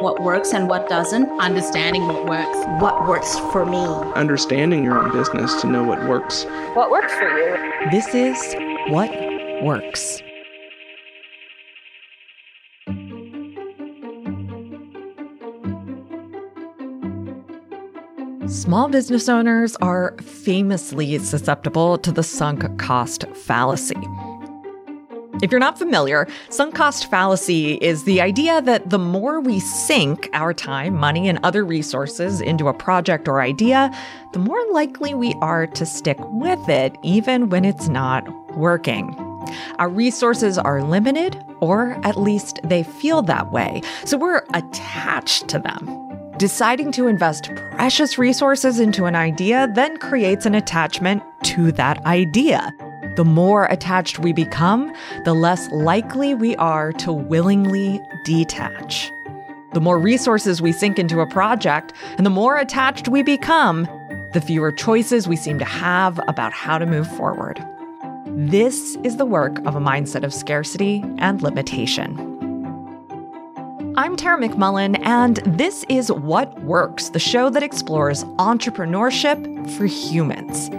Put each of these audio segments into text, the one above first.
what works and what doesn't, understanding what works. What works for me. Understanding your own business to know what works. What works for you. This is What Works. Small business owners are famously susceptible to the sunk cost fallacy. If you're not familiar, sunk cost fallacy is the idea that the more we sink our time, money, and other resources into a project or idea, the more likely we are to stick with it, even when it's not working. Our resources are limited, or at least they feel that way, so we're attached to them. Deciding to invest precious resources into an idea then creates an attachment to that idea. The more attached we become, the less likely we are to willingly detach. The more resources we sink into a project, and the more attached we become, the fewer choices we seem to have about how to move forward. This is the work of a mindset of scarcity and limitation. I'm Tara McMullin, and this is What Works, the show that explores entrepreneurship for humans.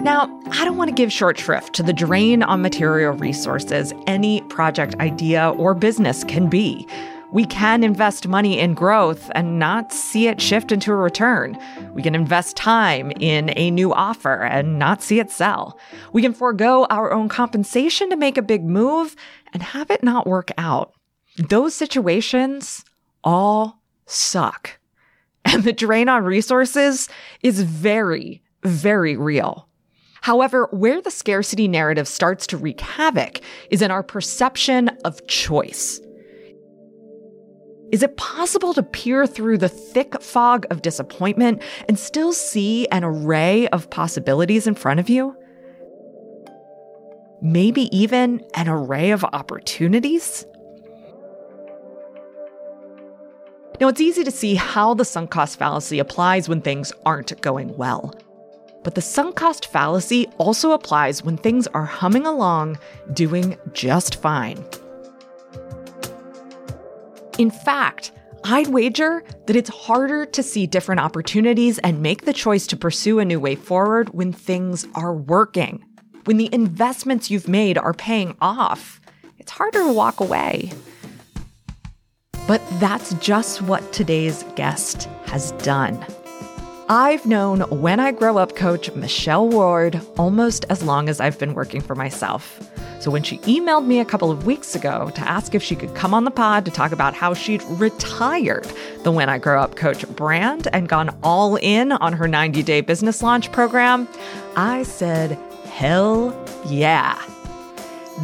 Now, I don't want to give short shrift to the drain on material resources any project idea or business can be. We can invest money in growth and not see it shift into a return. We can invest time in a new offer and not see it sell. We can forego our own compensation to make a big move and have it not work out. Those situations all suck. And the drain on resources is very, very real. However, where the scarcity narrative starts to wreak havoc is in our perception of choice. Is it possible to peer through the thick fog of disappointment and still see an array of possibilities in front of you? Maybe even an array of opportunities? Now, it's easy to see how the sunk cost fallacy applies when things aren't going well. But the sunk cost fallacy also applies when things are humming along, doing just fine. In fact, I'd wager that it's harder to see different opportunities and make the choice to pursue a new way forward when things are working. When the investments you've made are paying off, it's harder to walk away. But that's just what today's guest has done. I've known When I Grow Up coach Michelle Ward almost as long as I've been working for myself. So when she emailed me a couple of weeks ago to ask if she could come on the pod to talk about how she'd retired the When I Grow Up coach brand and gone all in on her 90 day business launch program, I said, hell yeah.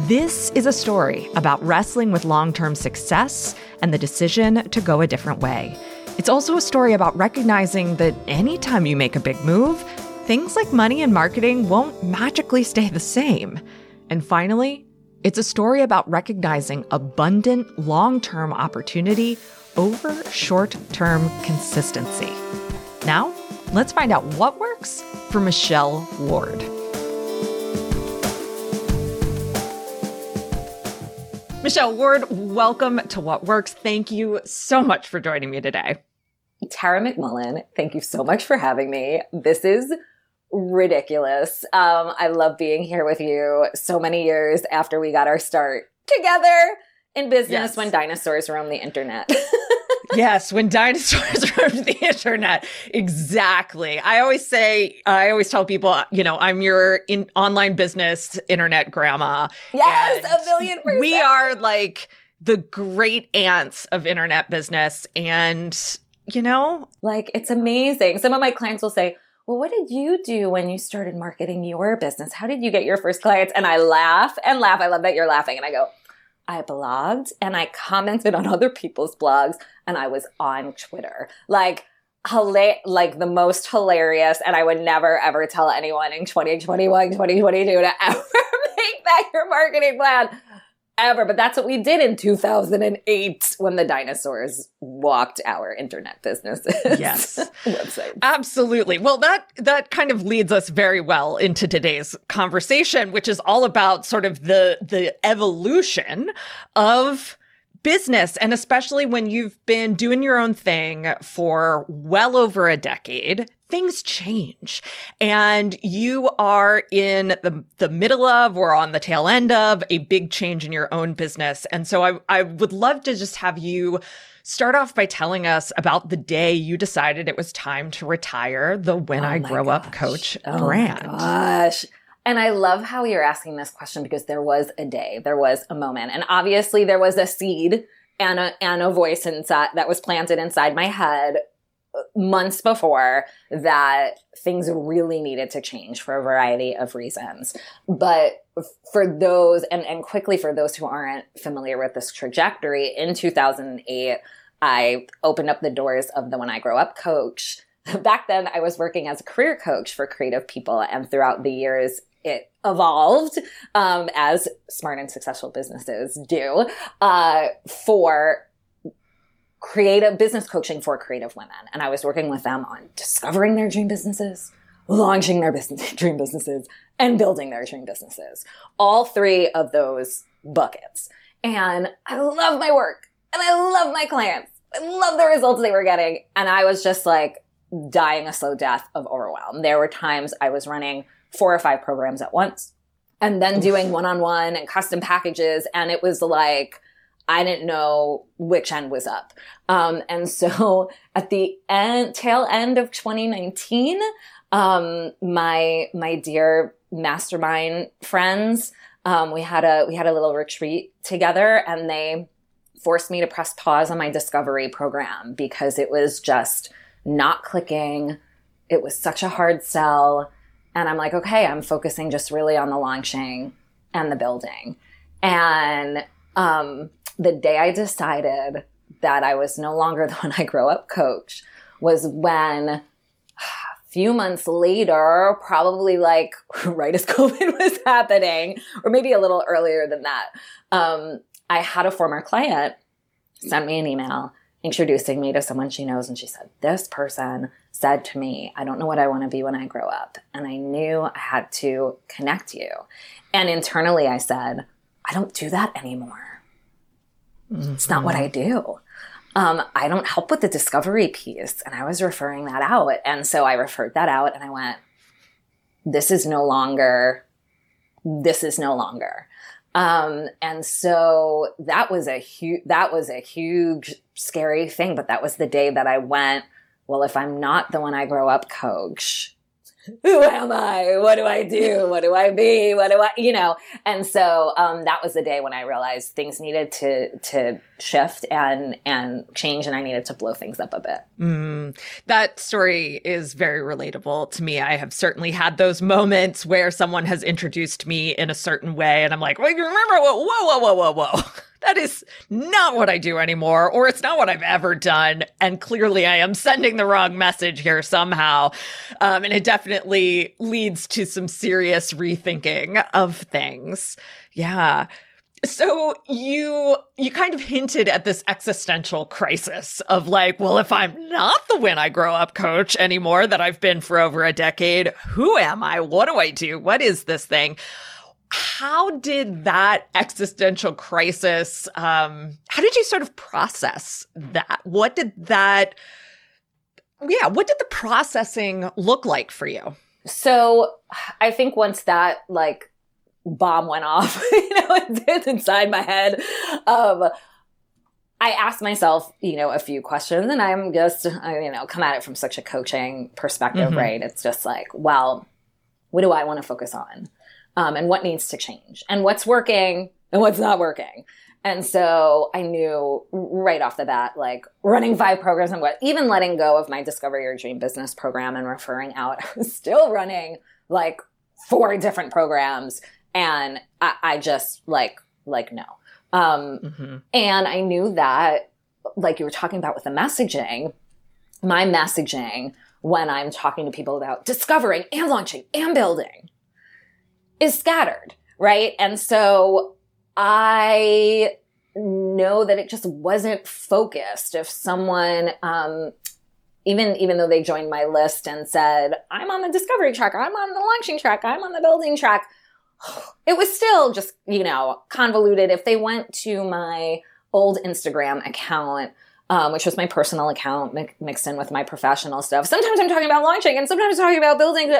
This is a story about wrestling with long term success and the decision to go a different way. It's also a story about recognizing that anytime you make a big move, things like money and marketing won't magically stay the same. And finally, it's a story about recognizing abundant long term opportunity over short term consistency. Now, let's find out what works for Michelle Ward. Michelle Ward, welcome to What Works. Thank you so much for joining me today. Tara McMullin, thank you so much for having me. This is ridiculous. Um, I love being here with you so many years after we got our start together in business yes. when dinosaurs roamed the internet. yes, when dinosaurs roamed the internet. Exactly. I always say, I always tell people, you know, I'm your in- online business internet grandma. Yes, a million percent. We are like the great aunts of internet business. And you know? Like, it's amazing. Some of my clients will say, well, what did you do when you started marketing your business? How did you get your first clients? And I laugh and laugh. I love that you're laughing. And I go, I blogged and I commented on other people's blogs and I was on Twitter. Like, hila- like the most hilarious. And I would never ever tell anyone in 2021, 2022 to ever make that your marketing plan ever. But that's what we did in 2008 when the dinosaurs walked our internet businesses. Yes. websites. Absolutely. Well, that, that kind of leads us very well into today's conversation, which is all about sort of the, the evolution of business, and especially when you've been doing your own thing for well over a decade, things change and you are in the, the middle of or on the tail end of a big change in your own business. And so I, I would love to just have you start off by telling us about the day you decided it was time to retire the When Oh I Grow Up gosh. Coach Oh brand. gosh. And I love how you're asking this question because there was a day, there was a moment, and obviously there was a seed and a and a voice inside that was planted inside my head months before that things really needed to change for a variety of reasons. But for those and, and quickly for those who aren't familiar with this trajectory, in 2008, I opened up the doors of the When I Grow Up coach. Back then, I was working as a career coach for creative people, and throughout the years, it evolved um, as smart and successful businesses do uh, for creative business coaching for creative women. And I was working with them on discovering their dream businesses, launching their business, dream businesses, and building their dream businesses. All three of those buckets. And I love my work and I love my clients. I love the results they were getting. And I was just like dying a slow death of overwhelm. There were times I was running four or five programs at once and then doing one on one and custom packages. And it was like, I didn't know which end was up. Um, and so at the end, tail end of 2019, um, my, my dear mastermind friends, um, we had a, we had a little retreat together and they forced me to press pause on my discovery program because it was just not clicking. It was such a hard sell. And I'm like, okay, I'm focusing just really on the launching and the building. And, um, the day I decided that I was no longer the When I Grow Up coach was when a few months later, probably like right as COVID was happening, or maybe a little earlier than that, um, I had a former client send me an email introducing me to someone she knows. And she said, This person said to me, I don't know what I want to be when I grow up. And I knew I had to connect you. And internally, I said, I don't do that anymore. It's not what I do. Um, I don't help with the discovery piece. And I was referring that out. And so I referred that out and I went, this is no longer, this is no longer. Um, and so that was a huge, that was a huge, scary thing. But that was the day that I went, well, if I'm not the When I Grow Up coach, who am I? What do I do? What do I be? What do I, you know? And so, um, that was the day when I realized things needed to, to shift and, and change and I needed to blow things up a bit. Mm, that story is very relatable to me. I have certainly had those moments where someone has introduced me in a certain way, and I'm like, well, you remember? Whoa, whoa, whoa, whoa, whoa. That is not what I do anymore, or it's not what I've ever done. And clearly, I am sending the wrong message here somehow. Um, and it definitely leads to some serious rethinking of things. Yeah. So you you kind of hinted at this existential crisis of like, well, if I'm not the when I grow up coach anymore that I've been for over a decade, who am I? What do I do? What is this thing? How did that existential crisis um how did you sort of process that? What did that yeah, what did the processing look like for you? So I think once that like bomb went off, you know, inside my head, um, I asked myself, you know, a few questions and I'm just, you know, come at it from such a coaching perspective, Mhm. right? It's just like, well, what do I want to focus on? Um, and what needs to change and what's working and what's not working. And so I knew right off the bat, like running five programs and what, even letting go of my Discover Your Dream Business program and referring out, I was still running like four different programs. And I, I just like, like, no. Um, Mm-hmm. and I knew that, like you were talking about with the messaging, my messaging when I'm talking to people about discovering and launching and building is scattered, right? And so I know that it just wasn't focused. If someone, um, even even though they joined my list and said, "I'm on the discovery track," "I'm on the launching track," "I'm on the building track," it was still just you know convoluted. If they went to my old Instagram account um, which was my personal account mi- mixed in with my professional stuff. Sometimes I'm talking about launching and sometimes I'm talking about building.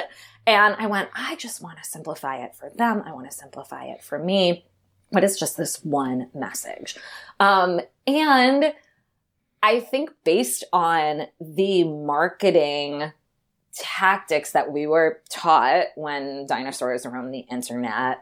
And I went, I just want to simplify it for them. I want to simplify it for me. But it's just this one message. Um, and I think based on the marketing tactics that we were taught when dinosaurs roamed the internet,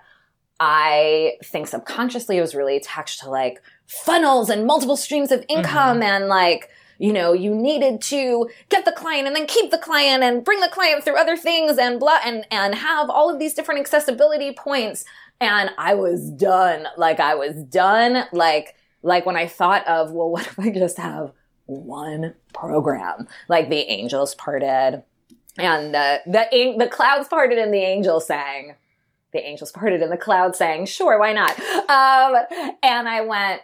I think subconsciously it was really attached to like funnels and multiple streams of income mm-hmm. and like, you know, you needed to get the client and then keep the client and bring the client through other things and blah and and have all of these different accessibility points. And I was done. Like I was done. Like like when I thought of, well, what if I just have one program? Like the angels parted and the the the clouds parted and the angels sang the angels parted and the clouds sang, sure, why not? Um, and I went,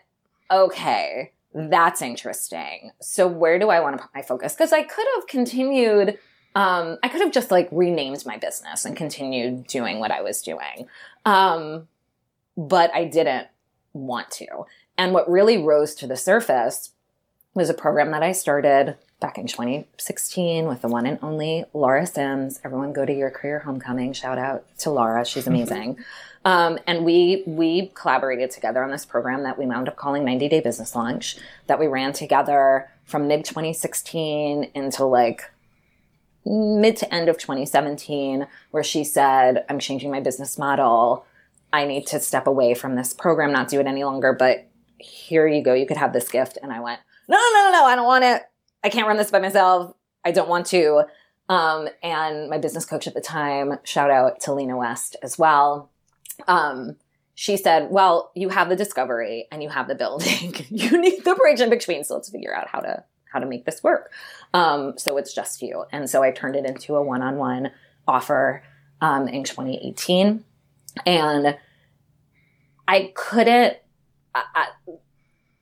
okay, that's interesting. So where do I want to put my focus? Because I could have continued, um, I could have just like renamed my business and continued doing what I was doing. Um, but I didn't want to. And what really rose to the surface was a program that I started back in 2016 with the one and only Laura Simms. Everyone go to your career homecoming. Shout out to Laura. She's amazing. Um, and we, we collaborated together on this program that we wound up calling 90 day business launch that we ran together from mid 2016 until like mid to end of 2017 where she said, I'm changing my business model. I need to step away from this program, not do it any longer, but here you go. You could have this gift. And I went, no, no, no, no, I don't want it. I can't run this by myself. I don't want to. Um, and my business coach at the time, shout out to Lena West as well. Um, she said, well, you have the discovery and you have the building. you need the bridge in between. So let's figure out how to, how to make this work. Um, so it's just you. And so I turned it into a one-on-one offer, um, in 2018. And I couldn't, I, I,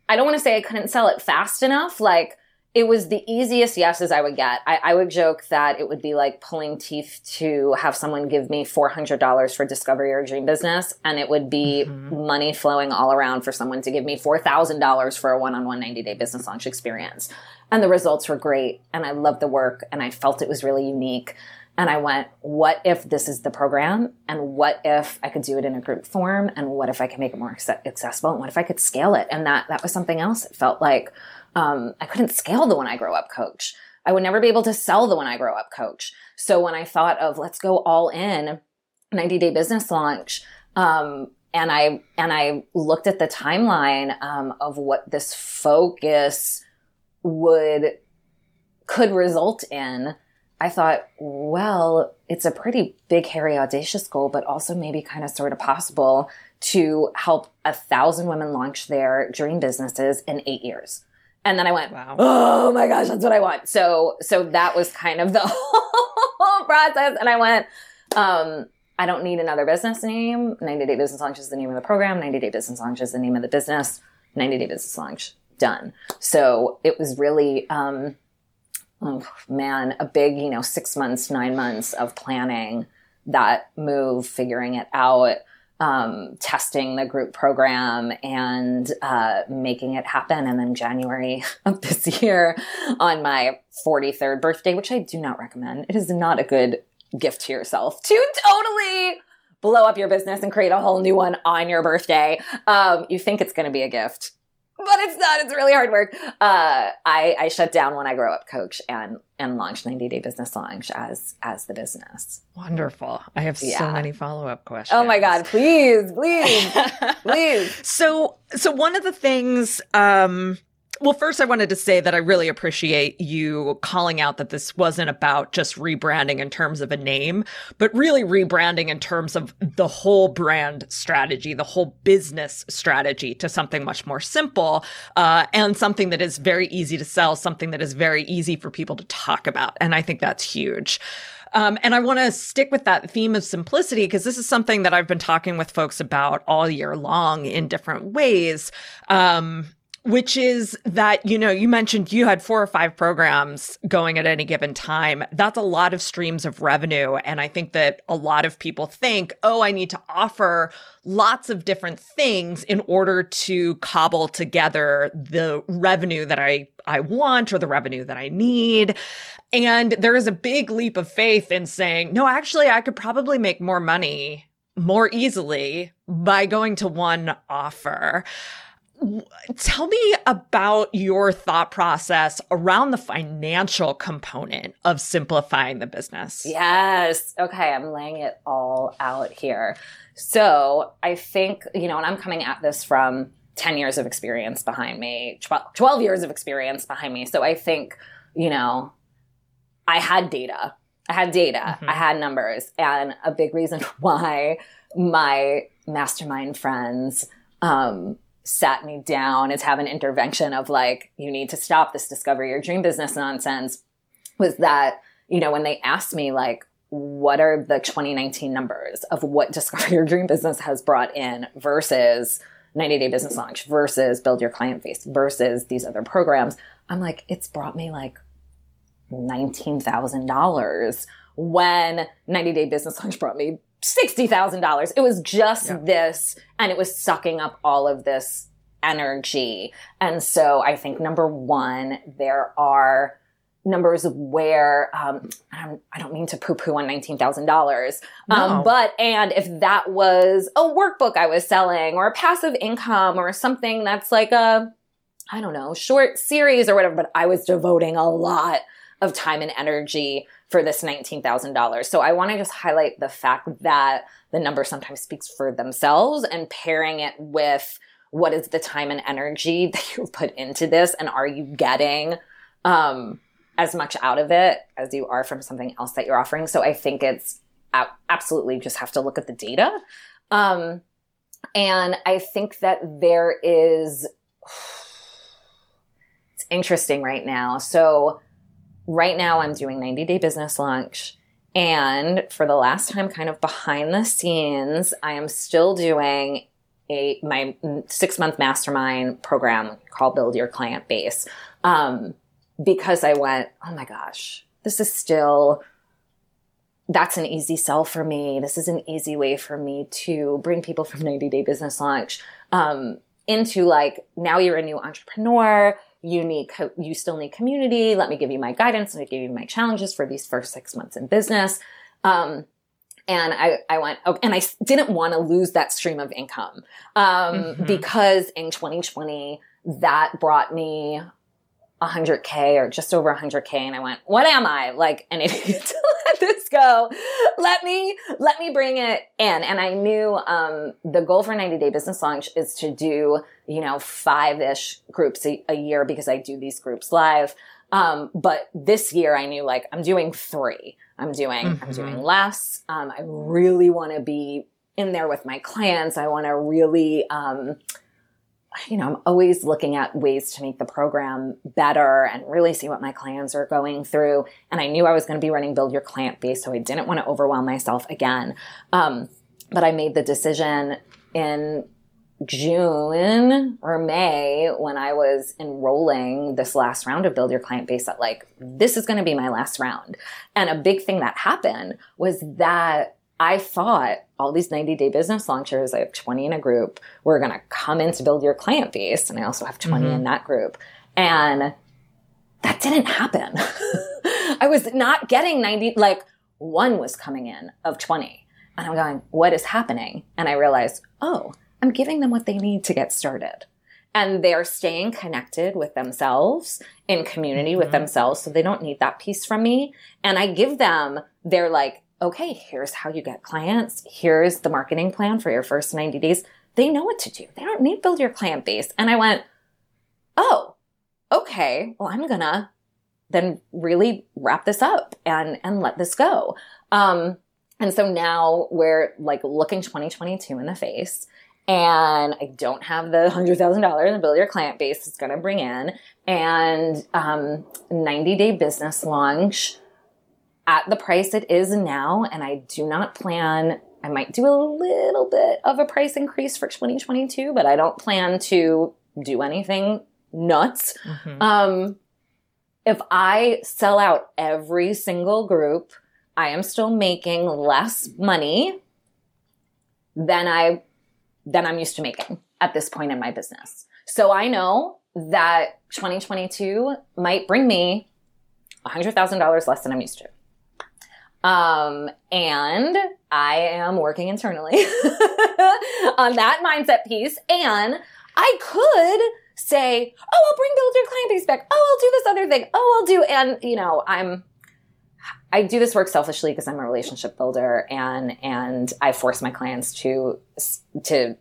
I don't want to say I couldn't sell it fast enough. Like it was the easiest yeses I would get. I, I, would joke that it would be like pulling teeth to have someone give me $400 for discovery or dream business. And it would be mm-hmm. money flowing all around for someone to give me $4,000 for a one-on-one 90 day business launch experience. And the results were great. And I loved the work and I felt it was really unique. And I went, what if this is the program? And what if I could do it in a group form? And what if I could make it more accessible? And what if I could scale it? And that, that was something else. It felt like, um, I couldn't scale the When I Grow Up coach. I would never be able to sell the When I Grow Up coach. So when I thought of let's go all in 90 day business launch, um, and I, and I looked at the timeline, um, of what this focus would, could result in. I thought, well, it's a pretty big, hairy, audacious goal, but also maybe kind of sort of possible to help a thousand women launch their dream businesses in eight years. And then I went, wow. oh my gosh, that's what I want. So, so that was kind of the whole process. And I went, um, I don't need another business name. 90 Day Business Launch is the name of the program. 90 Day Business Launch is the name of the business. 90 Day Business Launch, done. So it was really, um, oh man, a big, you know, six months, nine months of planning that move, figuring it out um, testing the group program and uh, making it happen. And then January of this year, on my 43rd birthday, which I do not recommend, it is not a good gift to yourself to totally blow up your business and create a whole new one on your birthday. Um, you think it's going to be a gift but it's not. It's really hard work. Uh, I, I shut down when I grow up coach and and launched 90 day business launch as as the business. Wonderful. I have yeah. so many follow up questions. Oh my god! Please, please, please. So so one of the things. Um, well, first, I wanted to say that I really appreciate you calling out that this wasn't about just rebranding in terms of a name, but really rebranding in terms of the whole brand strategy, the whole business strategy to something much more simple uh, and something that is very easy to sell, something that is very easy for people to talk about. And I think that's huge. Um, and I want to stick with that theme of simplicity because this is something that I've been talking with folks about all year long in different ways. Um, which is that, you know, you mentioned you had four or five programs going at any given time. That's a lot of streams of revenue. And I think that a lot of people think, oh, I need to offer lots of different things in order to cobble together the revenue that I, I want or the revenue that I need. And there is a big leap of faith in saying, no, actually, I could probably make more money more easily by going to one offer. Tell me about your thought process around the financial component of simplifying the business. Yes. Okay. I'm laying it all out here. So I think, you know, and I'm coming at this from 10 years of experience behind me, 12, 12 years of experience behind me. So I think, you know, I had data. I had data. Mm-hmm. I had numbers. And a big reason why my mastermind friends, um, sat me down and have an intervention of like, you need to stop this discover your dream business nonsense was that, you know, when they asked me like, what are the 2019 numbers of what discover your dream business has brought in versus 90 day business launch versus build your client base versus these other programs. I'm like, it's brought me like $19,000 when 90 day business launch brought me $60,000. It was just yeah. this, and it was sucking up all of this energy. And so I think number one, there are numbers where um, I don't mean to poo-poo on nineteen thousand um, dollars, but and if that was a workbook I was selling or a passive income or something that's like a I don't know short series or whatever, but I was devoting a lot of time and energy for this $19,000. So I want to just highlight the fact that the number sometimes speaks for themselves and pairing it with what is the time and energy that you put into this and are you getting um, as much out of it as you are from something else that you're offering. So I think it's absolutely just have to look at the data. Um, and I think that there is, it's interesting right now. So right now I'm doing 90 day business launch. And for the last time, kind of behind the scenes, I am still doing a my six month mastermind program called Build Your Client Base. Um, because I went, oh my gosh, this is still that's an easy sell for me. This is an easy way for me to bring people from 90 day business launch um, into like now you're a new entrepreneur you need co- you still need community let me give you my guidance let me give you my challenges for these first six months in business um, and I, I went, oh, and I didn't want to lose that stream of income, um, mm-hmm. because in 2020, that brought me 100k or just over 100k and i went what am i like an idiot to let this go. Let me let me bring it in. And i knew um, the goal for 90 day business launch is to do you know five-ish groups a, a year because i do these groups live. Um, but this year i knew like i'm doing three. I'm doing mm-hmm. i'm doing less. Um, i really want to be in there with my clients. I want to really um, you know, I'm always looking at ways to make the program better and really see what my clients are going through. And I knew I was going to be running Build Your Client Base, so I didn't want to overwhelm myself again. Um, but I made the decision in June or May when I was enrolling this last round of Build Your Client Base that like, this is going to be my last round. And a big thing that happened was that I thought all these 90 day business launchers, I have 20 in a group, We're going to come in to build your client base. And I also have 20 mm-hmm. in that group. And that didn't happen. I was not getting 90, like one was coming in of 20. And I'm going, what is happening? And I realized, oh, I'm giving them what they need to get started. And they're staying connected with themselves in community mm-hmm. with themselves. So they don't need that piece from me. And I give them their like okay, here's how you get clients. Here's the marketing plan for your first 90 days. They know what to do. They don't need to build your client base. And I went, oh, okay, well, I'm gonna then really wrap this up and, and let this go. Um, and so now we're like looking 2022 in the face and I don't have the hundred thousand dollars to build your client base it's going to bring in and um, 90 day business launch at the price it is now. And I do not plan, I might do a little bit of a price increase for 2022, but I don't plan to do anything nuts. Um, if I sell out every single group, I am still making less money than I than I'm used to making at this point in my business. So I know that 2022 might bring me $100,000 less than I'm used to. Um, and I am working internally on that mindset piece. And I could say, oh, I'll bring build your client base back. Oh, I'll do this other thing. Oh, I'll do, and you know, I'm, I do this work selfishly because I'm a relationship builder and, and I force my clients to, to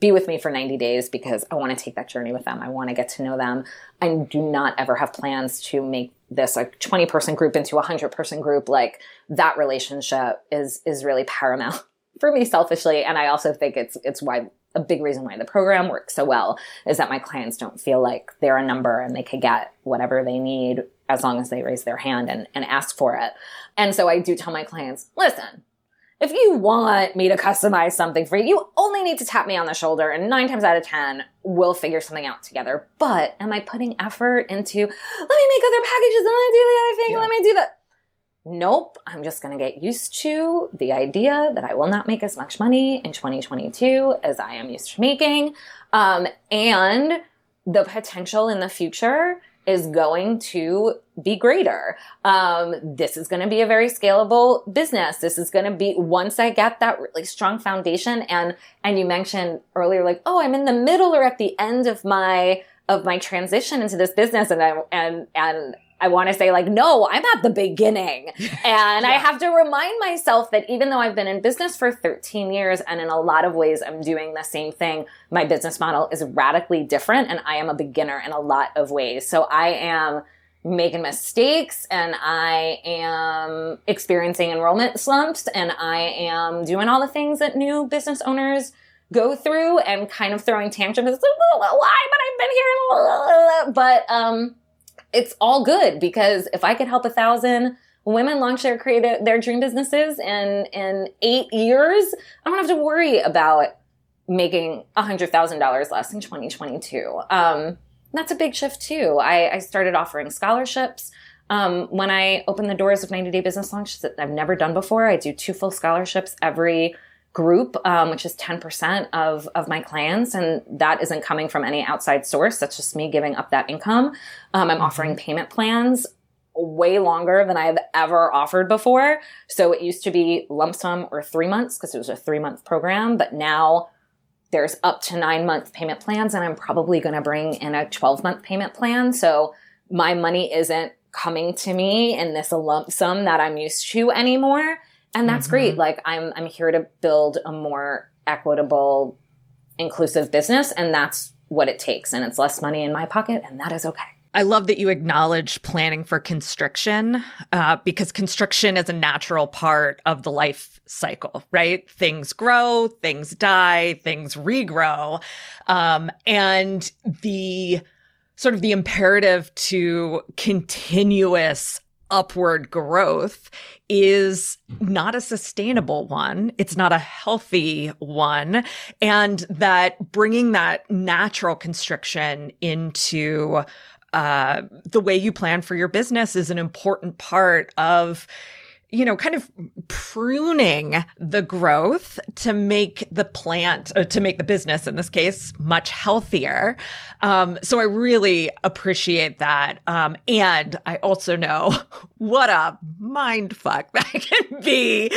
be with me for 90 days because I want to take that journey with them. I want to get to know them. I do not ever have plans to make this a 20 person group into a 100 person group. Like that relationship is, is really paramount for me selfishly. And I also think it's, it's why a big reason why the program works so well is that my clients don't feel like they're a number and they could get whatever they need as long as they raise their hand and, and ask for it. And so I do tell my clients, listen, if you want me to customize something for you, you only need to tap me on the shoulder and nine times out of 10, we'll figure something out together. But am I putting effort into, let me make other packages, and let me do the other thing, Yeah. let me do that? Nope. I'm just going to get used to the idea that I will not make as much money in 2022 as I am used to making. Um, and the potential in the future is going to be greater. Um, this is going to be a very scalable business. This is going to be once I get that really strong foundation. And and you mentioned earlier, like, oh, I'm in the middle or at the end of my of my transition into this business, and I and and I want to say like, no, I'm at the beginning. And I have to remind myself that even though I've been in business for 13 years and in a lot of ways I'm doing the same thing, my business model is radically different and I am a beginner in a lot of ways. So I am making mistakes and I am experiencing enrollment slumps and I am doing all the things that new business owners go through and kind of throwing tantrums. It's like, why? But I've been here. But, um, it's all good because if I could help a thousand women launch their creative, their dream businesses in, in eight years, I don't have to worry about making hundred thousand dollars less in 2022. Um, that's a big shift too. I, I started offering scholarships. Um, when I opened the doors of 90 Day Business Launch that I've never done before, I do two full scholarships every group, um, which is 10% of, of my clients. And that isn't coming from any outside source. That's just me giving up that income. Um, I'm offering payment plans way longer than I've ever offered before. So it used to be lump sum or three months because it was a three month program, but now there's up to nine month payment plans and I'm probably going to bring in a 12 month payment plan. So my money isn't coming to me in this lump sum that I'm used to anymore. And that's great. Like I'm, I'm here to build a more equitable, inclusive business. And that's what it takes. And it's less money in my pocket. And that is okay. I love that you acknowledge planning for constriction uh, because constriction is a natural part of the life cycle, right? Things grow, things die, things regrow. Um, and the sort of the imperative to continuous upward growth is not a sustainable one. It's not a healthy one. And that bringing that natural constriction into uh, the way you plan for your business is an important part of you know, kind of pruning the growth to make the plant, uh, to make the business in this case much healthier. Um, so I really appreciate that. Um, and I also know what a mind fuck that can be.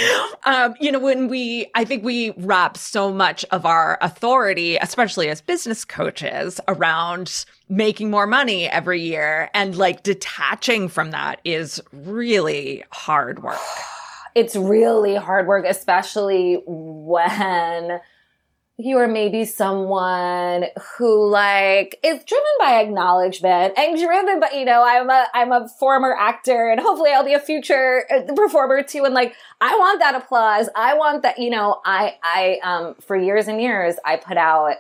Um, you know, when we, I think we wrap so much of our authority, especially as business coaches, around making more money every year. And like detaching from that is really hard work. It's really hard work, especially when you are maybe someone who like is driven by acknowledgement and driven by you know I'm a I'm a former actor and hopefully I'll be a future uh, performer too. And like I want that applause. I want that you know I I um for years and years I put out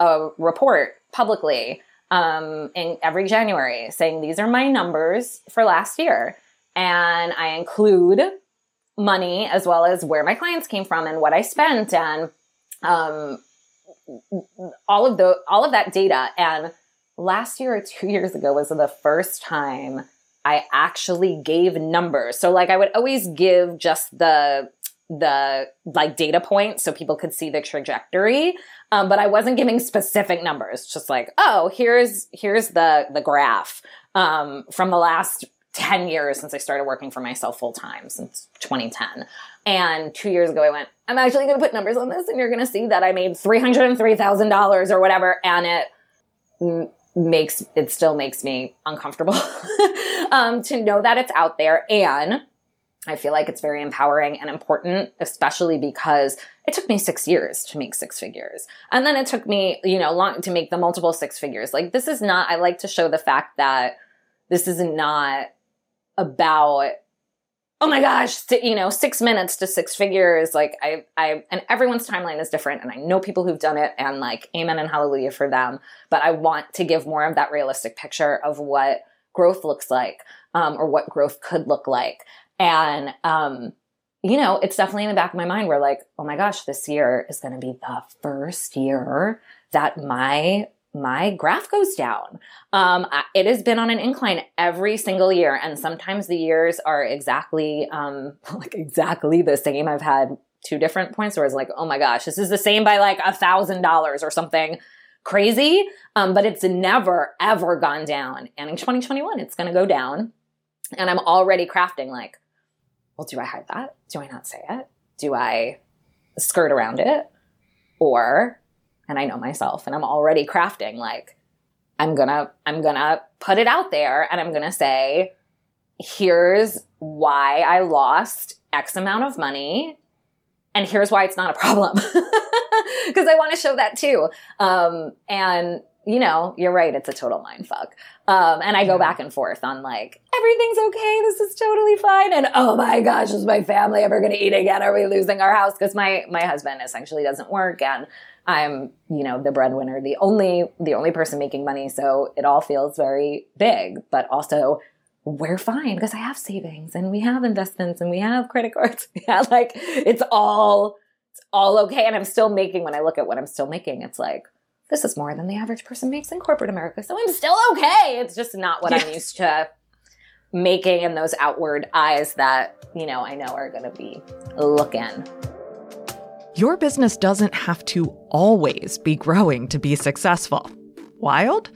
a report publicly um in every January saying these are my numbers for last year and I include money as well as where my clients came from and what I spent and um, all of the all of that data and last year or two years ago was the first time I actually gave numbers. So like I would always give just the the like data points so people could see the trajectory. Um, but I wasn't giving specific numbers, just like, oh, here's here's the the graph um, from the last 10 years since I started working for myself full time since 2010. And two years ago, I went, I'm actually going to put numbers on this and you're going to see that I made $303,000 or whatever. And it m- makes, it still makes me uncomfortable um, to know that it's out there. And I feel like it's very empowering and important, especially because it took me six years to make six figures. And then it took me, you know, long to make the multiple six figures. Like this is not, I like to show the fact that this is not about oh my gosh you know six minutes to six figures like i i and everyone's timeline is different and i know people who've done it and like amen and hallelujah for them but i want to give more of that realistic picture of what growth looks like um, or what growth could look like and um, you know it's definitely in the back of my mind where like oh my gosh this year is going to be the first year that my my graph goes down. Um, it has been on an incline every single year, and sometimes the years are exactly um, like exactly the same. I've had two different points where it's like, oh my gosh, this is the same by like a thousand dollars or something crazy. Um, but it's never ever gone down. And in 2021, it's going to go down. And I'm already crafting like, well, do I hide that? Do I not say it? Do I skirt around it? Or and I know myself and I'm already crafting like I'm to I'm to put it out there and I'm to say here's why I lost x amount of money and here's why it's not a problem because I want to show that too. Um, and you know, you're right. It's a total mind fuck. Um, and I go back and forth on like, everything's okay. This is totally fine. And oh my gosh, is my family ever going to eat again? Are we losing our house? Cause my, my husband essentially doesn't work and I'm, you know, the breadwinner, the only, the only person making money. So it all feels very big, but also we're fine because I have savings and we have investments and we have credit cards. yeah. Like it's all, it's all okay. And I'm still making, when I look at what I'm still making, it's like, this is more than the average person makes in corporate America. So I'm still okay. It's just not what yes. I'm used to making in those outward eyes that, you know, I know are going to be looking. Your business doesn't have to always be growing to be successful. Wild,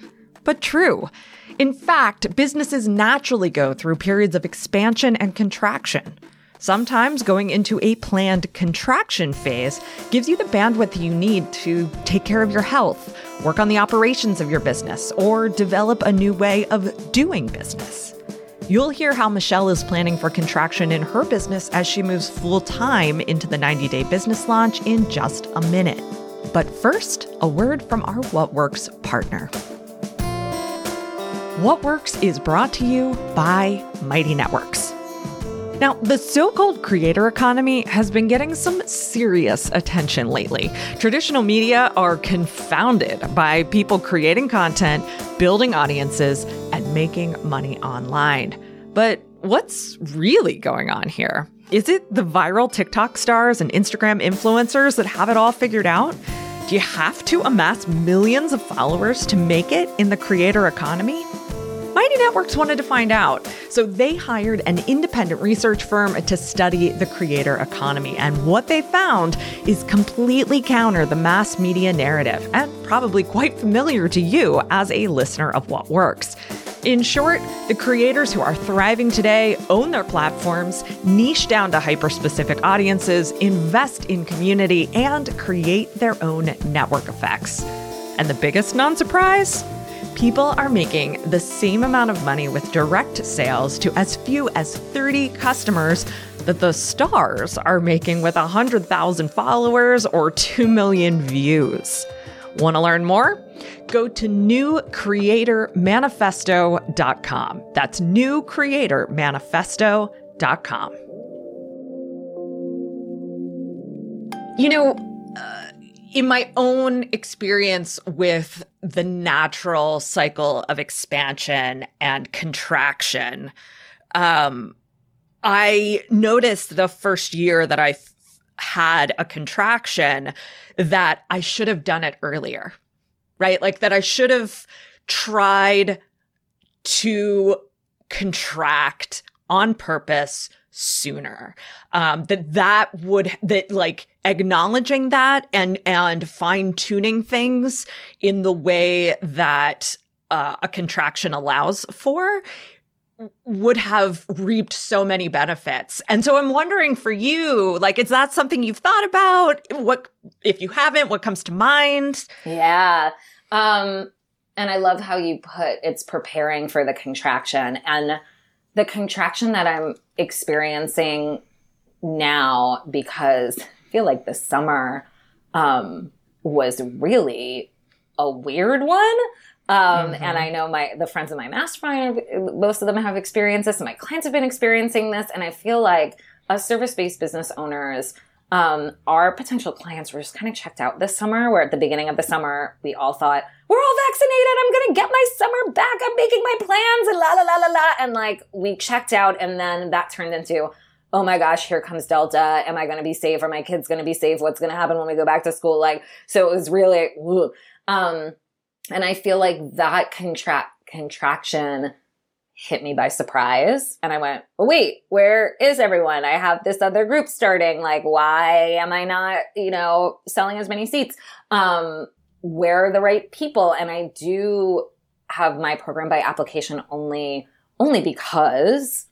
but true. In fact, businesses naturally go through periods of expansion and contraction. Sometimes going into a planned contraction phase gives you the bandwidth you need to take care of your health, work on the operations of your business, or develop a new way of doing business. You'll hear how Michelle is planning for contraction in her business as she moves full time into the 90 day business launch in just a minute. But first, a word from our What Works partner. What Works is brought to you by Mighty Networks. Now, the so called creator economy has been getting some serious attention lately. Traditional media are confounded by people creating content, building audiences, and making money online. But what's really going on here? Is it the viral TikTok stars and Instagram influencers that have it all figured out? Do you have to amass millions of followers to make it in the creator economy? Mighty Networks wanted to find out, so they hired an independent research firm to study the creator economy. And what they found is completely counter the mass media narrative and probably quite familiar to you as a listener of What Works. In short, the creators who are thriving today own their platforms, niche down to hyper specific audiences, invest in community, and create their own network effects. And the biggest non surprise? People are making the same amount of money with direct sales to as few as 30 customers that the stars are making with 100,000 followers or 2 million views. Want to learn more? Go to newcreatormanifesto.com. That's newcreatormanifesto.com. You know, in my own experience with the natural cycle of expansion and contraction, um, I noticed the first year that I had a contraction that I should have done it earlier, right? Like that I should have tried to contract on purpose sooner um that that would that like acknowledging that and and fine tuning things in the way that uh, a contraction allows for would have reaped so many benefits. And so I'm wondering for you, like, is that something you've thought about? What, if you haven't, what comes to mind? Yeah. Um, and I love how you put it's preparing for the contraction and the contraction that I'm experiencing now because I feel like the summer, um, was really a weird one. Um, Mhm. and I know my, the friends in my mastermind, most of them have experienced this and my clients have been experiencing this. And I feel like us service-based business owners, um, our potential clients were just kind of checked out this summer where at the beginning of the summer, we all thought, we're all vaccinated. I'm going to get my summer back. I'm making my plans and la la la la la. And like we checked out and then that turned into, oh my gosh, here comes Delta. Am I going to be safe? Are my kids going to be safe? What's going to happen when we go back to school? Like, so it was really, um, and I feel like that contract contraction hit me by surprise. And I went, oh, wait, where is everyone? I have this other group starting. Like, why am I not, you know, selling as many seats? Um, where are the right people? And I do have my program by application only, only because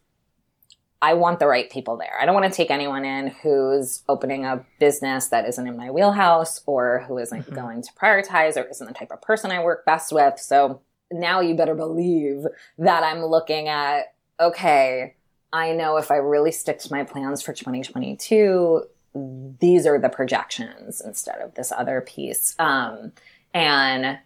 I want the right people there. I don't want to take anyone in who's opening a business that isn't in my wheelhouse or who isn't Mhm. going to prioritize or isn't the type of person I work best with. So now you better believe that I'm looking at, okay, I know if I really stick to my plans for 2022, these are the projections instead of this other piece. Um, and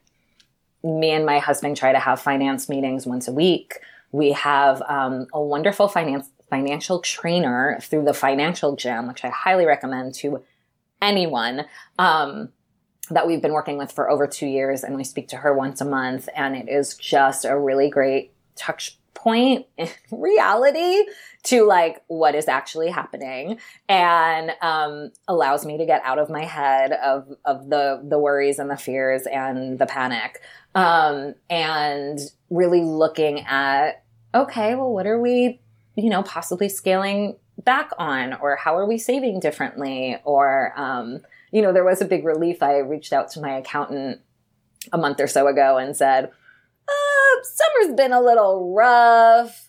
me and my husband try to have finance meetings once a week. We have um, a wonderful finance financial trainer through the financial gym, which I highly recommend to anyone. Um, that we've been working with for over two years, and we speak to her once a month, and it is just a really great touch point in reality to like what is actually happening and um, allows me to get out of my head of of the the worries and the fears and the panic um, and really looking at okay well what are we you know possibly scaling back on or how are we saving differently or um, you know there was a big relief. I reached out to my accountant a month or so ago and said uh, summer's been a little rough.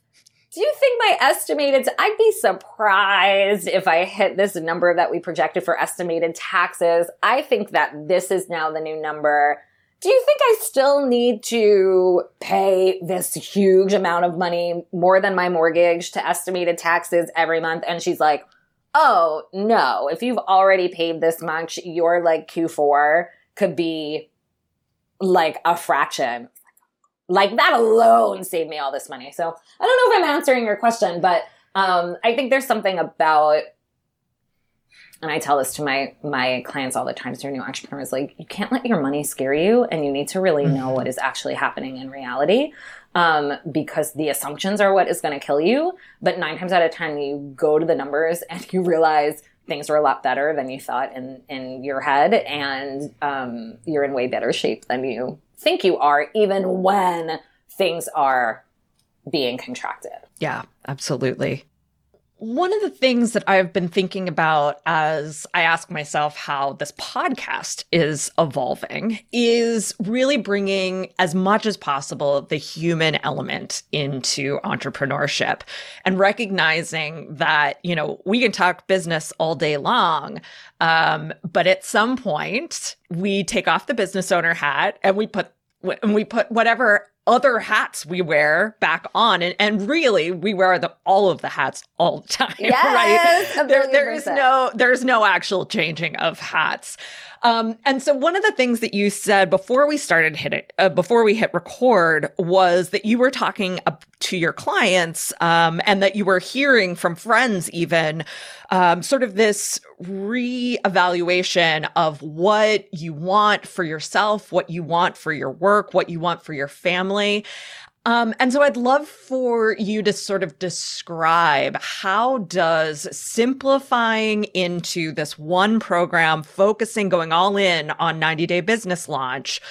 Do you think my estimated i'd be surprised if i hit this number that we projected for estimated taxes. I think that this is now the new number. Do you think I still need to pay this huge amount of money, more than my mortgage, to estimated taxes every month? And she's like, oh, no. If you've already paid this much, your like Q4 could be like a fraction. Like that alone saved me all this money. So I don't know if I'm answering your question, but um, I think there's something about and I tell this to my my clients all the time, so new entrepreneurs, like you can't let your money scare you, and you need to really know what is actually happening in reality, um, because the assumptions are what is going to kill you. But nine times out of ten, you go to the numbers and you realize things are a lot better than you thought in in your head, and um, you're in way better shape than you think you are, even when things are being contracted. Yeah, absolutely. One of the things that I've been thinking about as I ask myself how this podcast is evolving is really bringing as much as possible the human element into entrepreneurship and recognizing that, you know, we can talk business all day long. Um, but at some point we take off the business owner hat and we put and we put whatever other hats we wear back on. And, and really we wear the all of the hats all the time Yes, right there, there is no there's no actual changing of hats um, and so one of the things that you said before we started hit it uh, before we hit record was that you were talking to your clients um, and that you were hearing from friends even um, sort of this re-evaluation of what you want for yourself what you want for your work what you want for your family um, and so I'd love for you to sort of describe how does simplifying into this one program, focusing, going all in on 90 day business launch,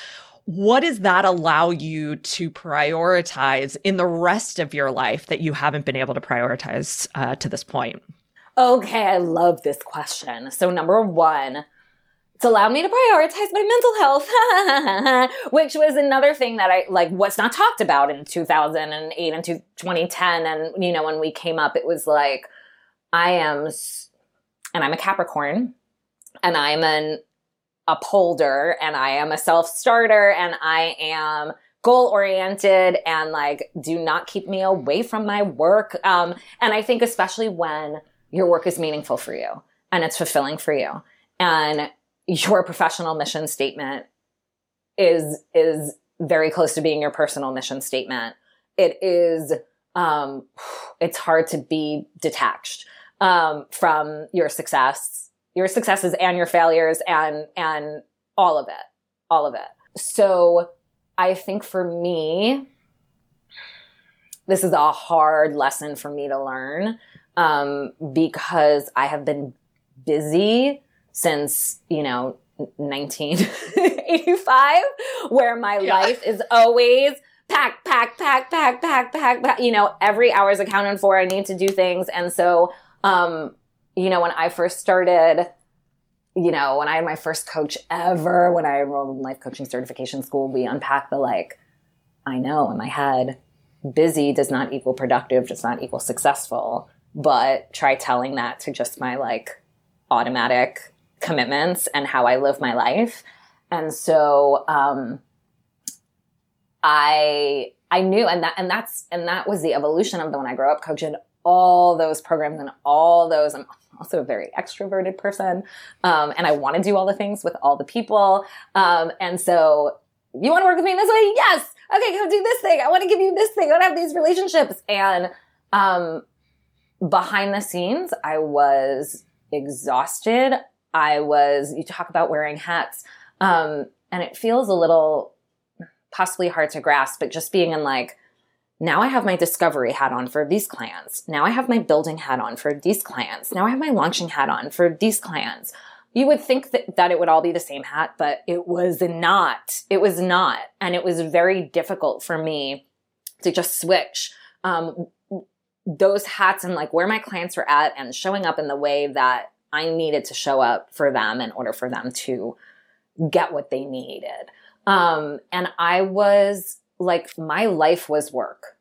what does that allow you to prioritize in the rest of your life that you haven't been able to prioritize uh, to this point? Okay, I love this question. So, number one, it's allowed me to prioritize my mental health, which was another thing that I like was not talked about in 2008 and 2010. And, you know, when we came up, it was like, I am, and I'm a Capricorn and I'm an upholder and I am a self starter and I am goal oriented and like do not keep me away from my work. Um, and I think especially when your work is meaningful for you and it's fulfilling for you and your professional mission statement is, is very close to being your personal mission statement. It is, um, it's hard to be detached, um, from your success your successes and your failures and and all of it all of it so i think for me this is a hard lesson for me to learn um, because i have been busy since you know 1985 where my yeah. life is always pack pack pack pack pack pack pack you know every hour is accounted for i need to do things and so um, you know, when I first started, you know, when I had my first coach ever, when I enrolled in life coaching certification school, we unpacked the like, I know in my head, busy does not equal productive, does not equal successful. But try telling that to just my like automatic commitments and how I live my life. And so, um, I, I knew, and that, and that's, and that was the evolution of the when I grow up coaching all those programs and all those. I'm also a very extroverted person. Um, and I want to do all the things with all the people. Um, and so you want to work with me in this way? Yes. Okay, go do this thing. I want to give you this thing. I want to have these relationships. And, um, behind the scenes, I was exhausted. I was, you talk about wearing hats. Um, and it feels a little possibly hard to grasp, but just being in like, now I have my discovery hat on for these clients. Now I have my building hat on for these clients. Now I have my launching hat on for these clients. You would think that, that it would all be the same hat, but it was not. It was not. And it was very difficult for me to just switch um, those hats and like where my clients were at and showing up in the way that I needed to show up for them in order for them to get what they needed. Um, and I was like my life was work.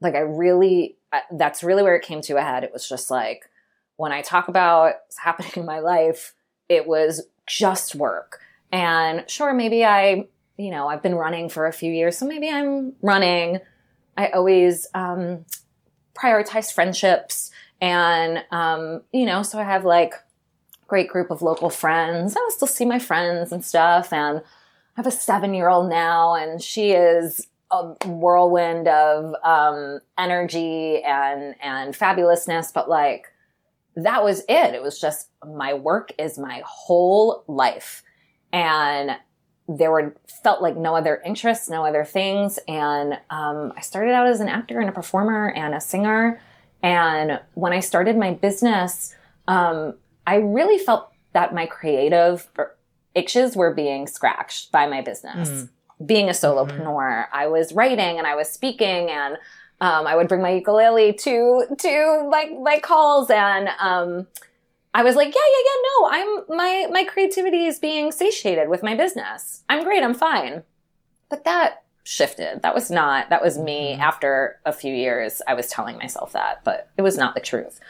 Like I really, that's really where it came to a head. It was just like when I talk about what's happening in my life, it was just work. And sure, maybe I, you know, I've been running for a few years, so maybe I'm running. I always um, prioritize friendships, and um, you know, so I have like great group of local friends. I still see my friends and stuff, and I have a seven year old now, and she is a whirlwind of um, energy and and fabulousness, but like that was it. It was just my work is my whole life, and there were felt like no other interests, no other things. And um, I started out as an actor and a performer and a singer. And when I started my business, um, I really felt that my creative itches were being scratched by my business. Mm being a solopreneur. Mm-hmm. I was writing and I was speaking and um, I would bring my ukulele to to like my calls and um, I was like, yeah, yeah, yeah, no, I'm my my creativity is being satiated with my business. I'm great, I'm fine. But that shifted. That was not that was me mm-hmm. after a few years. I was telling myself that, but it was not the truth.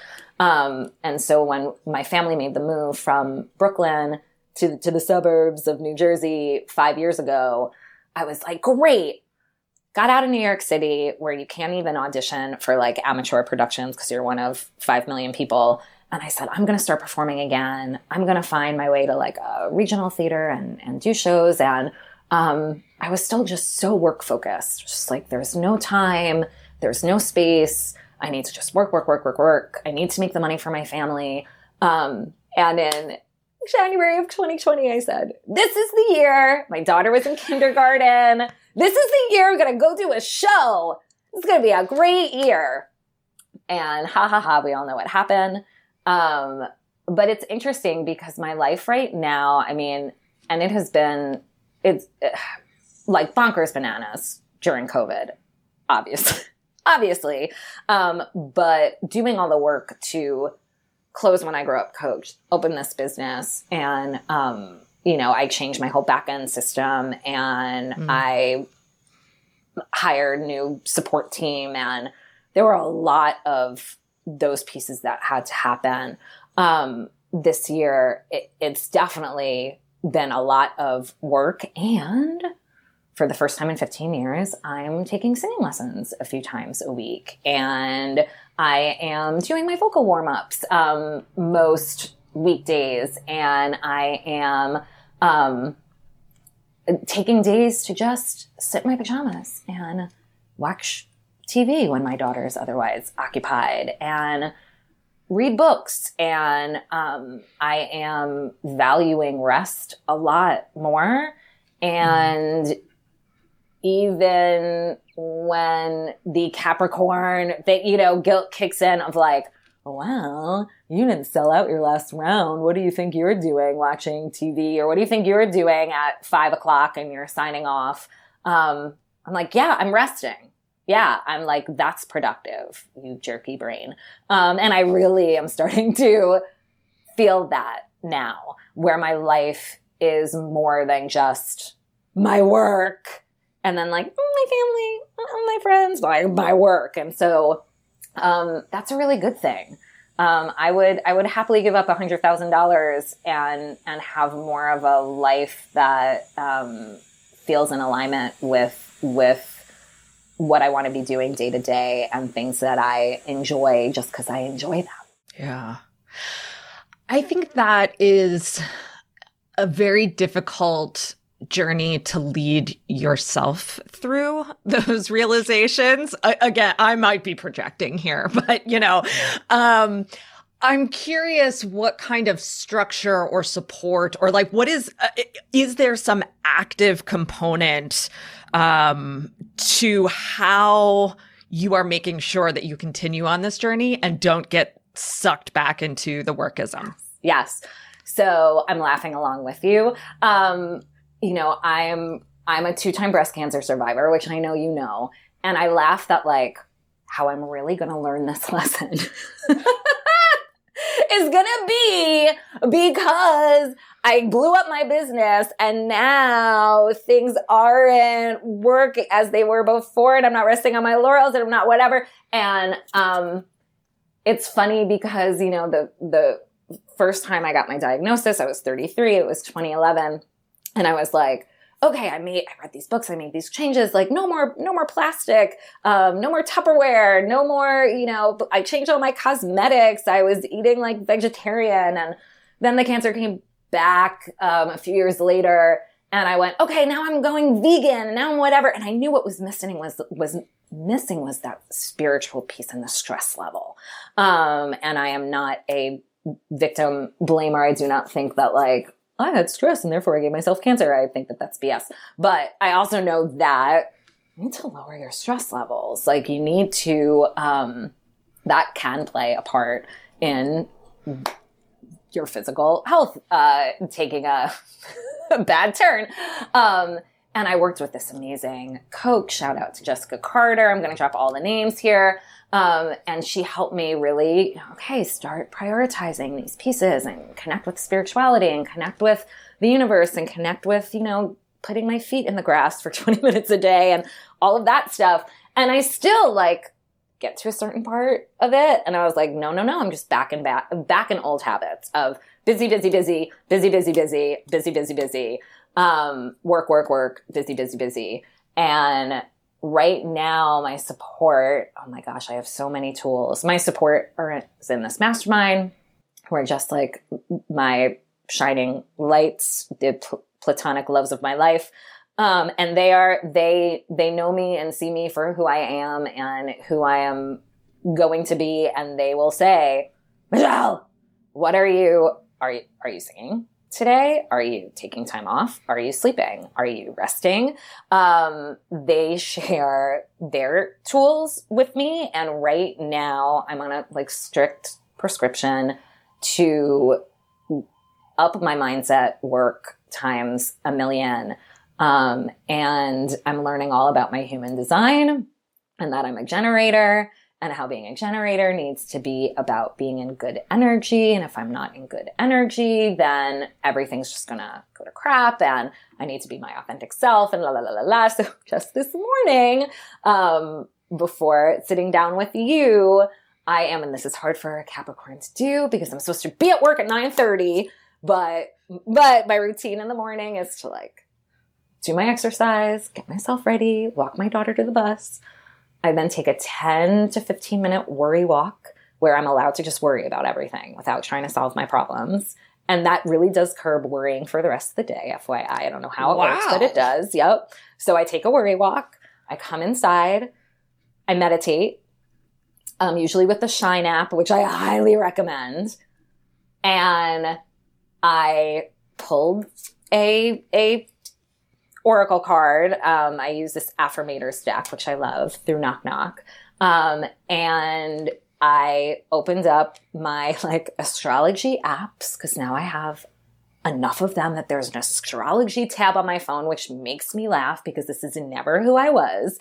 Um, and so when my family made the move from Brooklyn to to the suburbs of New Jersey five years ago, I was like, great. Got out of New York City where you can't even audition for like amateur productions because you're one of 5 million people. And I said, I'm going to start performing again. I'm going to find my way to like a regional theater and, and do shows. And um, I was still just so work focused. Just like, there's no time, there's no space. I need to just work, work, work, work, work. I need to make the money for my family. Um, and in January of 2020, I said, This is the year. My daughter was in kindergarten. This is the year I'm going to go do a show. It's going to be a great year. And ha ha ha, we all know what happened. Um, but it's interesting because my life right now, I mean, and it has been, it's, like bonkers bananas during COVID, obviously, obviously. Um, but doing all the work to close when I grow up coach, open this business and, um, you know, I changed my whole back end system and mm. I hired new support team and there were a lot of those pieces that had to happen. Um, this year, it, it's definitely been a lot of work and for the first time in 15 years, I'm taking singing lessons a few times a week. And I am doing my vocal warm ups um, most weekdays. And I am um, taking days to just sit in my pajamas and watch TV when my daughter is otherwise occupied and read books. And um, I am valuing rest a lot more. And mm even when the Capricorn, that you know, guilt kicks in of like, well, you didn't sell out your last round. What do you think you're doing watching TV? Or what do you think you're doing at five o'clock and you're signing off? Um, I'm like, yeah, I'm resting. Yeah, I'm like, that's productive, you jerky brain. Um, and I really am starting to feel that now, where my life is more than just my work and then like mm, my family, mm, my friends, my my work, and so um, that's a really good thing. Um, I would I would happily give up hundred thousand dollars and and have more of a life that um, feels in alignment with with what I want to be doing day to day and things that I enjoy just because I enjoy them. Yeah, I think that is a very difficult journey to lead yourself through those realizations. I, again, I might be projecting here, but you know, um, I'm curious what kind of structure or support or like what is uh, is there some active component um, to how you are making sure that you continue on this journey and don't get sucked back into the workism? Yes. So I'm laughing along with you. Um, you know, I'm I'm a two-time breast cancer survivor, which I know you know, and I laugh that like how I'm really going to learn this lesson is going to be because I blew up my business and now things aren't working as they were before and I'm not resting on my laurels and I'm not whatever. And, um, it's funny because, you know, the, the first time I got my diagnosis, I was 33. It was 2011 and I was like, okay, I made, I read these books, I made these changes, like no more, no more plastic, um, no more Tupperware, no more, you know, I changed all my cosmetics. I was eating like vegetarian. And then the cancer came back, um, a few years later. And I went, okay, now I'm going vegan and now I'm whatever. And I knew what was missing was, was missing was that spiritual piece and the stress level. Um, and I am not a victim blamer. I do not think that like, I had stress and therefore I gave myself cancer. I think that that's BS. But I also know that you need to lower your stress levels. Like you need to, um, that can play a part in your physical health, uh, taking a, a bad turn. Um, and I worked with this amazing coach. Shout out to Jessica Carter. I'm going to drop all the names here. Um, and she helped me really, okay, start prioritizing these pieces and connect with spirituality and connect with the universe and connect with, you know, putting my feet in the grass for 20 minutes a day and all of that stuff. And I still like get to a certain part of it. And I was like, no, no, no, I'm just back in back, back in old habits of busy, busy, busy, busy, busy, busy, busy, busy, busy, um, work, work, work, busy, busy, busy. And right now my support oh my gosh i have so many tools. My support is in this mastermind who are just like my shining lights the pl- platonic loves of my life um, and they are they they know me and see me for who i am and who i am going to be and they will say michelle what are you are you are you singing today? Are you taking time off? Are you sleeping? Are you resting? Um, they share their tools with me. And right now I'm on a like strict prescription to up my mindset work times a million. Um, and I'm learning all about my human design and that I'm a generator and how being a generator needs to be about being in good energy. And if I'm not in good energy, then everything's just gonna go to crap and I need to be my authentic self and la la la la la. So just this morning, um, before sitting down with you, I am, and this is hard for a Capricorn to do because I'm supposed to be at work at 9:30, but but my routine in the morning is to like do my exercise, get myself ready, walk my daughter to the bus. I then take a 10 to 15 minute worry walk where I'm allowed to just worry about everything without trying to solve my problems. And that really does curb worrying for the rest of the day. FYI, I don't know how it works, but it does. Yep. So I take a worry walk. I come inside. I meditate, um, usually with the Shine app, which I highly recommend. And I pulled a a oracle card. Um, I use this affirmators deck, which I love through Knock Knock. Um, and I opened up my like astrology apps because now I have enough of them that there's an astrology tab on my phone, which makes me laugh because this is never who I was.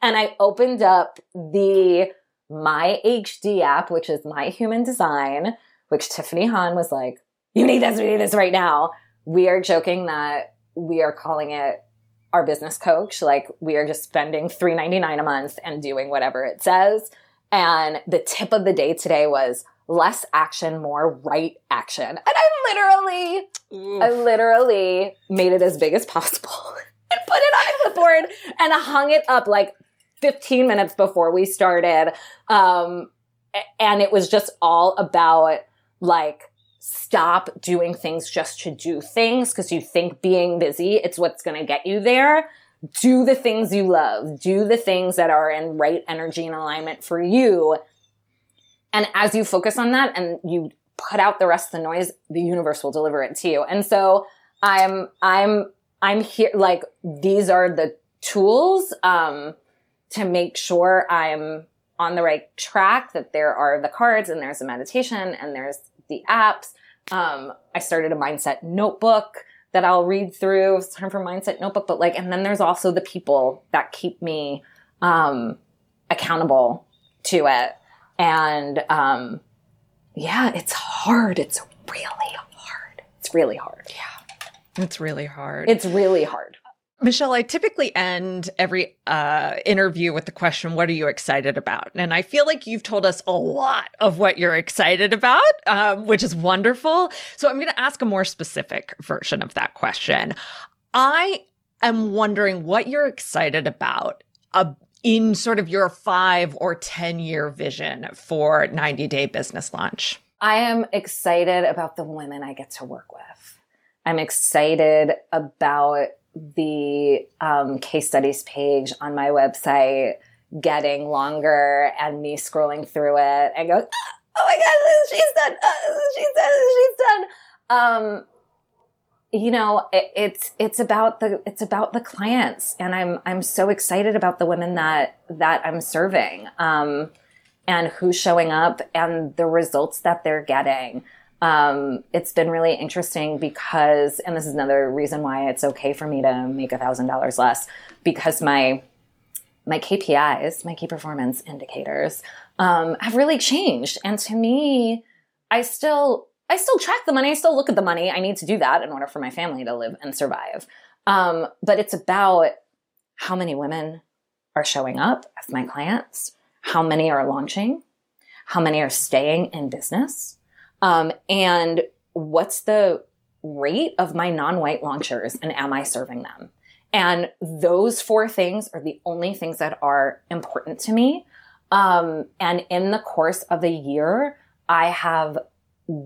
And I opened up the My HD app, which is my human design, which Tiffany Han was like, you need this, we need this right now. We are joking that we are calling it our business coach. Like we are just spending $3.99 a month and doing whatever it says. And the tip of the day today was less action, more right action. And I literally, I literally made it as big as possible and put it on the board and hung it up like 15 minutes before we started. Um, and it was just all about like, stop doing things just to do things because you think being busy, it's what's going to get you there. Do the things you love. Do the things that are in right energy and alignment for you. And as you focus on that and you put out the rest of the noise, the universe will deliver it to you. And so I'm, I'm, I'm here, like, these are the tools, um, to make sure I'm on the right track, that there are the cards and there's a meditation and there's the apps. Um, I started a mindset notebook that I'll read through. It's time for mindset notebook, but like, and then there's also the people that keep me, um, accountable to it. And, um, yeah, it's hard. It's really hard. It's really hard. Yeah. It's really hard. It's really hard. Michelle, I typically end every uh, interview with the question, What are you excited about? And I feel like you've told us a lot of what you're excited about, um, which is wonderful. So I'm going to ask a more specific version of that question. I am wondering what you're excited about uh, in sort of your five or 10 year vision for 90 Day Business Launch. I am excited about the women I get to work with. I'm excited about the um, case studies page on my website getting longer and me scrolling through it and go, oh my God, she's done, uh, she's done, she's done. Um, you know, it, it's, it's about the, it's about the clients and I'm, I'm so excited about the women that, that I'm serving. Um, and who's showing up and the results that they're getting. Um, it's been really interesting because, and this is another reason why it's okay for me to make a thousand dollars less because my, my KPIs, my key performance indicators, um, have really changed. And to me, I still, I still track the money. I still look at the money. I need to do that in order for my family to live and survive. Um, but it's about how many women are showing up as my clients, how many are launching, how many are staying in business, um, and what's the rate of my non-white launchers and am I serving them? And those four things are the only things that are important to me. Um, and in the course of a year, I have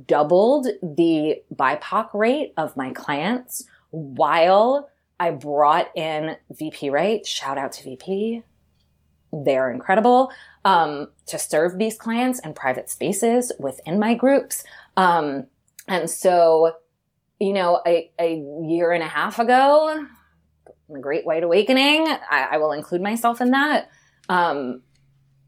doubled the BIPOC rate of my clients while I brought in VP rate. Shout out to VP. They're incredible um, to serve these clients in private spaces within my groups. Um, and so, you know, a, a year and a half ago, the Great White Awakening, I, I will include myself in that. Um,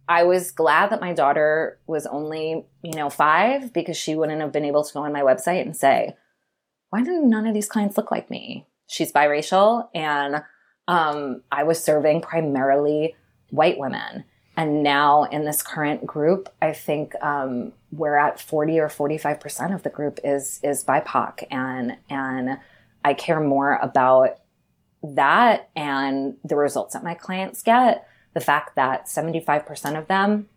I was glad that my daughter was only, you know, five because she wouldn't have been able to go on my website and say, why do none of these clients look like me? she's biracial, and um, I was serving primarily white women. And now in this current group, I think um, we're at 40 or 45% of the group is is BIPOC. And and I care more about that and the results that my clients get. The fact that 75% of them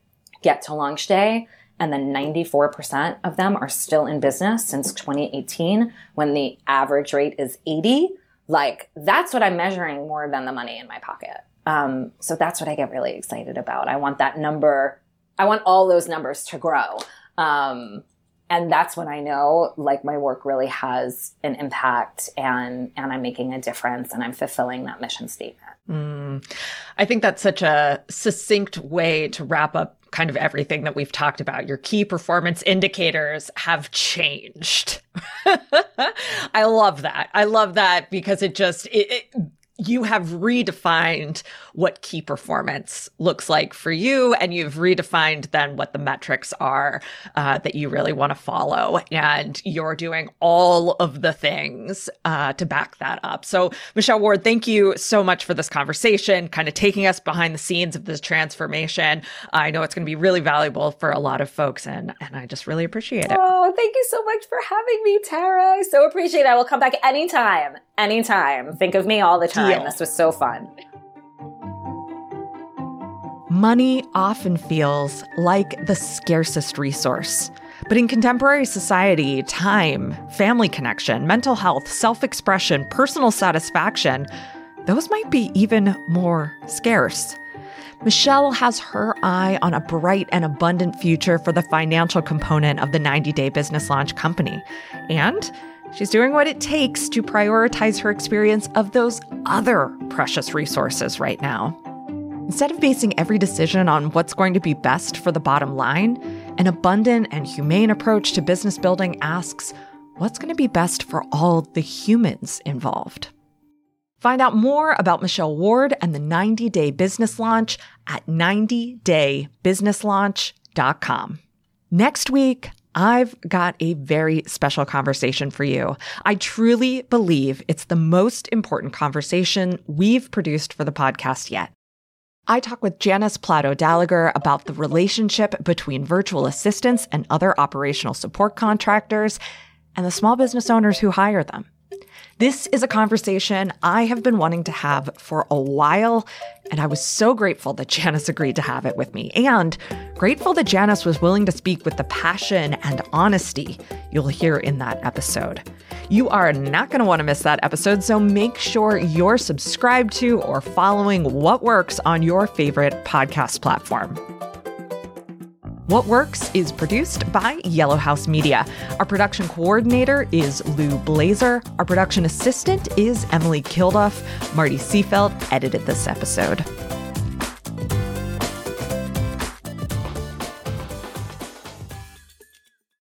get to launch day and then 94% of them are still in business since 2018 when the average rate is 80 like that's what i'm measuring more than the money in my pocket um, so that's what i get really excited about i want that number i want all those numbers to grow um, and that's when i know like my work really has an impact and and i'm making a difference and i'm fulfilling that mission statement Mm. I think that's such a succinct way to wrap up kind of everything that we've talked about. Your key performance indicators have changed. I love that. I love that because it just it, it you have redefined what key performance looks like for you, and you've redefined then what the metrics are uh, that you really want to follow. And you're doing all of the things uh, to back that up. So, Michelle Ward, thank you so much for this conversation, kind of taking us behind the scenes of this transformation. I know it's going to be really valuable for a lot of folks, and, and I just really appreciate it. Oh, thank you so much for having me, Tara. I so appreciate it. I will come back anytime. Anytime. Think of me all the time. Deal. This was so fun. Money often feels like the scarcest resource. But in contemporary society, time, family connection, mental health, self expression, personal satisfaction, those might be even more scarce. Michelle has her eye on a bright and abundant future for the financial component of the 90 day business launch company. And she's doing what it takes to prioritize her experience of those other precious resources right now. Instead of basing every decision on what's going to be best for the bottom line, an abundant and humane approach to business building asks what's going to be best for all the humans involved. Find out more about Michelle Ward and the 90 day business launch at 90daybusinesslaunch.com. Next week, I've got a very special conversation for you. I truly believe it's the most important conversation we've produced for the podcast yet. I talk with Janice Plato Daliger about the relationship between virtual assistants and other operational support contractors and the small business owners who hire them. This is a conversation I have been wanting to have for a while, and I was so grateful that Janice agreed to have it with me, and grateful that Janice was willing to speak with the passion and honesty you'll hear in that episode. You are not going to want to miss that episode, so make sure you're subscribed to or following What Works on your favorite podcast platform. What Works is produced by Yellow House Media. Our production coordinator is Lou Blaser. Our production assistant is Emily Kilduff. Marty Seafelt edited this episode.